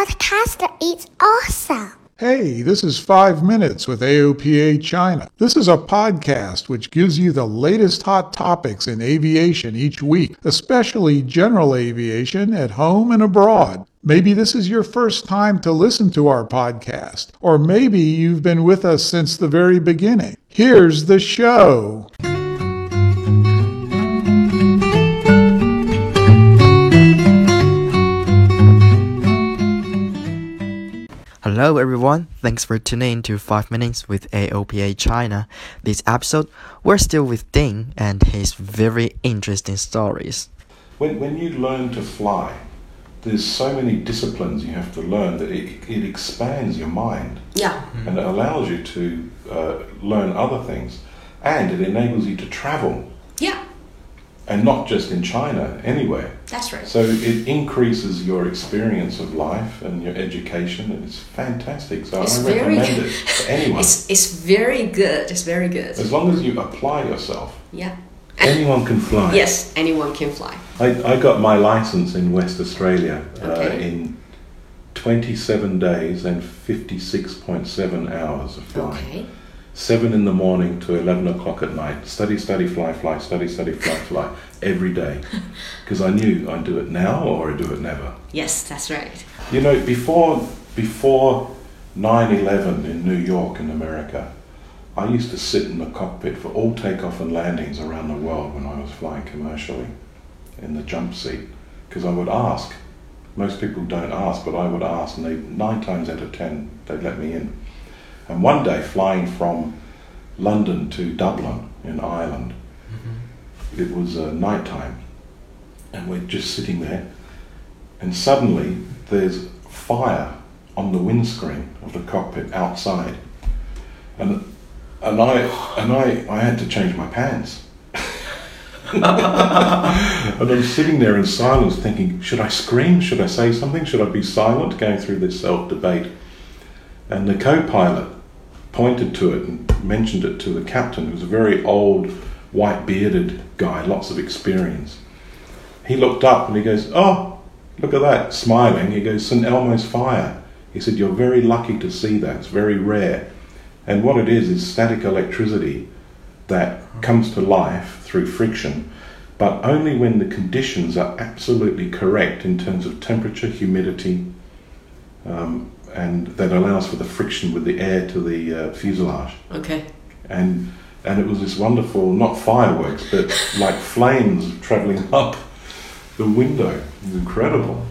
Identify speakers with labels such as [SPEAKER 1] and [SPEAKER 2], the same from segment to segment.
[SPEAKER 1] podcaster is awesome.
[SPEAKER 2] Hey, this is 5 Minutes with AOPA China. This is a podcast which gives you the latest hot topics in aviation each week, especially general aviation at home and abroad. Maybe this is your first time to listen to our podcast, or maybe you've been with us since the very beginning. Here's the show.
[SPEAKER 3] Hello everyone, thanks for tuning in to 5 Minutes with AOPA China. This episode, we're still with Ding and his very interesting stories.
[SPEAKER 4] When, when you learn to fly, there's so many disciplines you have to learn that it, it expands your mind
[SPEAKER 5] Yeah.
[SPEAKER 4] and it allows you to uh, learn other things and it enables you to travel
[SPEAKER 5] Yeah,
[SPEAKER 4] and not just in China, anywhere.
[SPEAKER 5] that's right.
[SPEAKER 4] So it increases your experience of life and your education and it's fantastic. So
[SPEAKER 5] It's
[SPEAKER 4] I
[SPEAKER 5] very
[SPEAKER 4] recommend it to anyone.
[SPEAKER 5] It's, it's very good. It's very good.
[SPEAKER 4] As long as you apply yourself,
[SPEAKER 5] Yeah.
[SPEAKER 4] anyone can fly.
[SPEAKER 5] Yes, anyone can fly.
[SPEAKER 4] I, I got my license in West Australia uh, in 27 days and 56.7 hours of flying.
[SPEAKER 5] Okay.
[SPEAKER 4] 7 in the morning to 11 o'clock at night. Study, study, fly, fly, study, study, fly, fly. Every day. Because I knew I'd do it now or I'd do it never.
[SPEAKER 5] Yes, that's right.
[SPEAKER 4] You know, before, before 9 11 in New York in America, I used to sit in the cockpit for all takeoff and landings around the world when I was flying commercially in the jump seat because I would ask. Most people don't ask, but I would ask, and they nine times out of ten they'd let me in. And one day, flying from London to Dublin in Ireland, it was uh, night time, and we're just sitting there, and suddenly there's fire on the windscreen of the cockpit outside, and and I and I I had to change my pants. and I'm sitting there in silence thinking, should I scream? Should I say something? Should I be silent? Going through this self debate. And the co pilot pointed to it and mentioned it to the captain, who was a very old, white bearded guy, lots of experience. He looked up and he goes, Oh, look at that, smiling. He goes, St. Elmo's fire. He said, You're very lucky to see that. It's very rare. And what it is, is static electricity that comes to life through friction, but only when the conditions are absolutely correct in terms of temperature, humidity, um, and that allows for the friction with the air to the uh, fuselage.
[SPEAKER 5] Okay.
[SPEAKER 4] And and it was this wonderful, not fireworks, but like flames traveling up the window. It was incredible.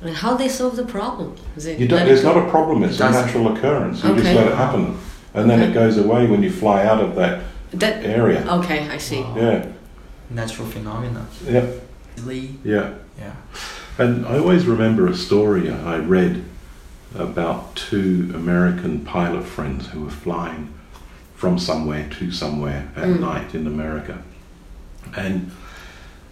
[SPEAKER 5] And how they solve the problem? Is it
[SPEAKER 4] You don't,
[SPEAKER 5] let
[SPEAKER 4] there's not a problem. It's a natural occurrence. You just let it happen, and then it goes away when you fly out of that
[SPEAKER 5] that.
[SPEAKER 4] area.
[SPEAKER 5] Okay, I see.
[SPEAKER 4] Yeah,
[SPEAKER 3] Natural phenomena.
[SPEAKER 4] yeah,
[SPEAKER 3] Lee.
[SPEAKER 4] yeah.
[SPEAKER 3] Yeah.
[SPEAKER 4] And I always remember a story I read about two American pilot friends who were flying from somewhere to somewhere at
[SPEAKER 5] Mm.
[SPEAKER 4] night in America. And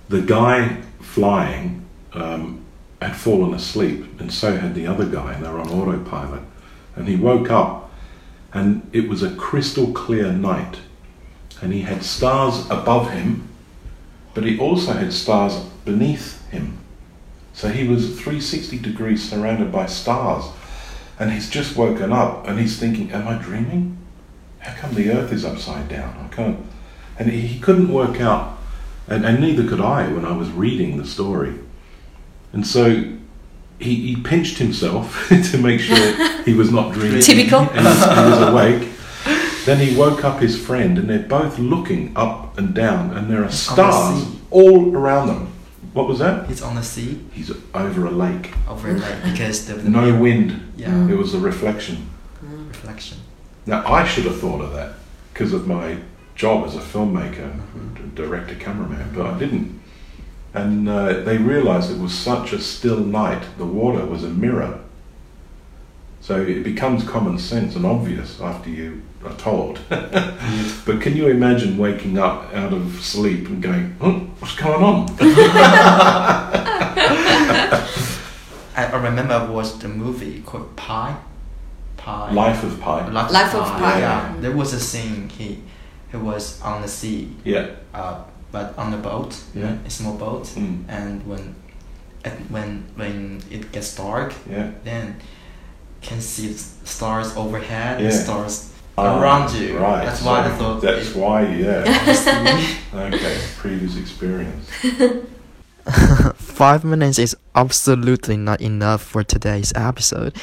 [SPEAKER 4] the guy flying um, had fallen asleep, and so had the other guy, and they were on autopilot. And he woke up, and it was a crystal clear night, and he had stars above him, but he also had stars beneath him. So he was 360 degrees surrounded by stars. And he's just woken up and he's thinking, Am I dreaming? How come the earth is upside down? I can't. And he, couldn't work out, and, and neither could I when I was reading the story. And so he, he pinched himself to make sure he was not dreaming.
[SPEAKER 5] Typical.
[SPEAKER 4] And he was awake. Then he woke up his friend, and they're both looking up and down, and there are stars all around them. What was that?
[SPEAKER 3] He's on the sea
[SPEAKER 4] He's over a lake.
[SPEAKER 3] over like because the, the
[SPEAKER 4] No wind.
[SPEAKER 3] Yeah.
[SPEAKER 4] It was a reflection.
[SPEAKER 3] Reflection.
[SPEAKER 4] Now, I should have thought of that because of my job as a filmmaker,
[SPEAKER 3] Mm-hmm.
[SPEAKER 4] director, cameraman, but I didn't. And uh, they realized it was such a still night, the water was a mirror. So it becomes common sense and obvious after you are told. but can you imagine waking up out of sleep and going, oh, what's going on?
[SPEAKER 3] I, I remember I watched the movie called Pi. Pi.
[SPEAKER 4] Life of Pi.
[SPEAKER 5] Life of Pi.
[SPEAKER 3] Yeah. There was a scene he he was on the sea,
[SPEAKER 4] Yeah.
[SPEAKER 3] uh, but on the boat,
[SPEAKER 4] Yeah.
[SPEAKER 3] a small boat,
[SPEAKER 4] Mm.
[SPEAKER 3] and when at when when it gets dark,
[SPEAKER 4] Yeah.
[SPEAKER 3] then can see s- stars overhead,
[SPEAKER 4] Yeah.
[SPEAKER 3] and stars
[SPEAKER 4] Ah,
[SPEAKER 3] around you.
[SPEAKER 4] Right.
[SPEAKER 3] That's why I thought.
[SPEAKER 4] That's
[SPEAKER 3] it
[SPEAKER 4] why, yeah. okay. Previous experience.
[SPEAKER 3] Five minutes is absolutely not enough for today's episode.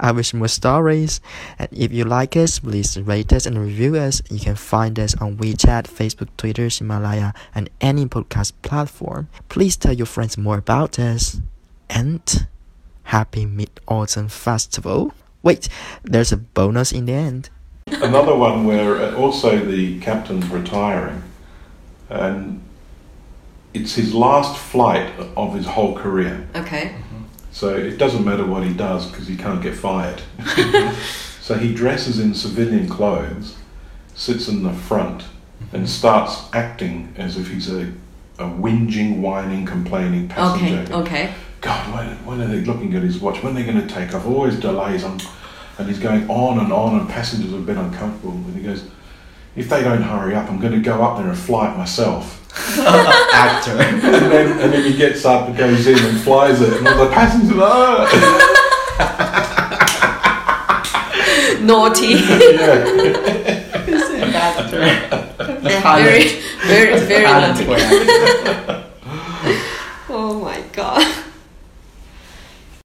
[SPEAKER 3] I wish more stories, and if you like us, please rate us and review us. You can find us on WeChat, Facebook, Twitter, Himalaya, and any podcast platform. Please tell your friends more about us. And happy Mid Autumn Festival. Wait, there's a bonus in the end.
[SPEAKER 4] Another one where uh, also the captain's retiring, and it's his last flight of his whole career.
[SPEAKER 5] Okay.
[SPEAKER 4] So it doesn't matter what he does because he can't get fired. so he dresses in civilian clothes, sits in the front, and starts acting as if he's a, a whinging, whining, complaining passenger.
[SPEAKER 5] Okay. Okay.
[SPEAKER 4] God, when, when are they looking at his watch? When are they going to take off? Always delays on. And he's going on and on, and passengers have been uncomfortable. And he goes, If they don't hurry up, I'm going to go up there and fly it myself.
[SPEAKER 3] Actor.
[SPEAKER 4] and, then, and then he gets up and goes in and flies it, and all the passengers are. Ah.
[SPEAKER 5] Naughty.
[SPEAKER 4] yeah.
[SPEAKER 3] Actor.
[SPEAKER 5] Yeah, very, very, very naughty. Oh my god.